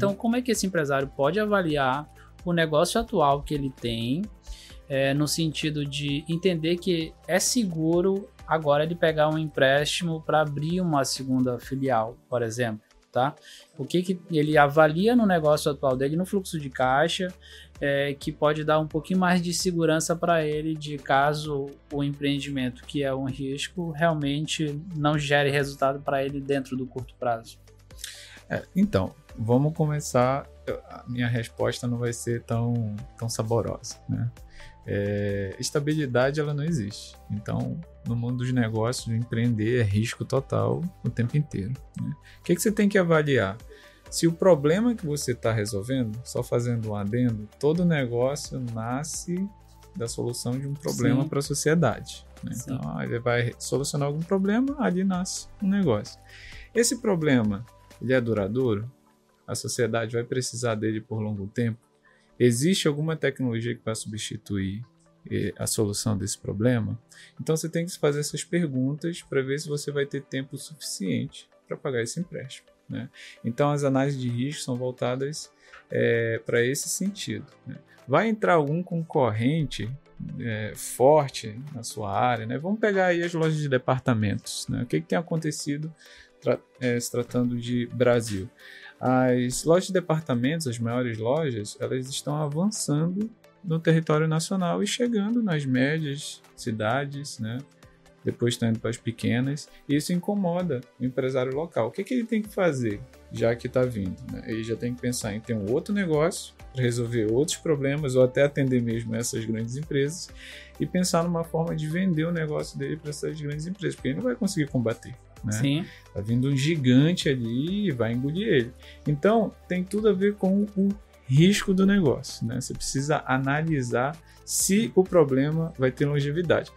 Então, como é que esse empresário pode avaliar o negócio atual que ele tem, é, no sentido de entender que é seguro agora ele pegar um empréstimo para abrir uma segunda filial, por exemplo, tá? O que, que ele avalia no negócio atual dele, no fluxo de caixa, é, que pode dar um pouquinho mais de segurança para ele de caso o empreendimento, que é um risco, realmente não gere resultado para ele dentro do curto prazo. É, então, vamos começar. A minha resposta não vai ser tão, tão saborosa, né? É, estabilidade ela não existe. Então, no mundo dos negócios, empreender é risco total o tempo inteiro. Né? O que, que você tem que avaliar? Se o problema que você está resolvendo, só fazendo um adendo, todo negócio nasce da solução de um problema para a sociedade. Né? Então, ele vai solucionar algum problema, ali nasce um negócio. Esse problema, ele é duradouro? A sociedade vai precisar dele por longo tempo? Existe alguma tecnologia que vai substituir eh, a solução desse problema? Então você tem que fazer essas perguntas para ver se você vai ter tempo suficiente para pagar esse empréstimo. Né? Então as análises de risco são voltadas é, para esse sentido. Né? Vai entrar algum concorrente é, forte na sua área? Né? Vamos pegar aí as lojas de departamentos. Né? O que, que tem acontecido tra é, se tratando de Brasil? As lojas de departamentos, as maiores lojas, elas estão avançando no território nacional e chegando nas médias cidades, né? Depois estão indo para as pequenas. E isso incomoda o empresário local. O que, que ele tem que fazer, já que está vindo? Né? Ele já tem que pensar em ter um outro negócio para resolver outros problemas ou até atender mesmo essas grandes empresas e pensar numa forma de vender o negócio dele para essas grandes empresas, porque ele não vai conseguir combater. Né? Sim. Tá vindo um gigante ali e vai engolir ele. Então, tem tudo a ver com o risco do negócio. Né? Você precisa analisar se o problema vai ter longevidade.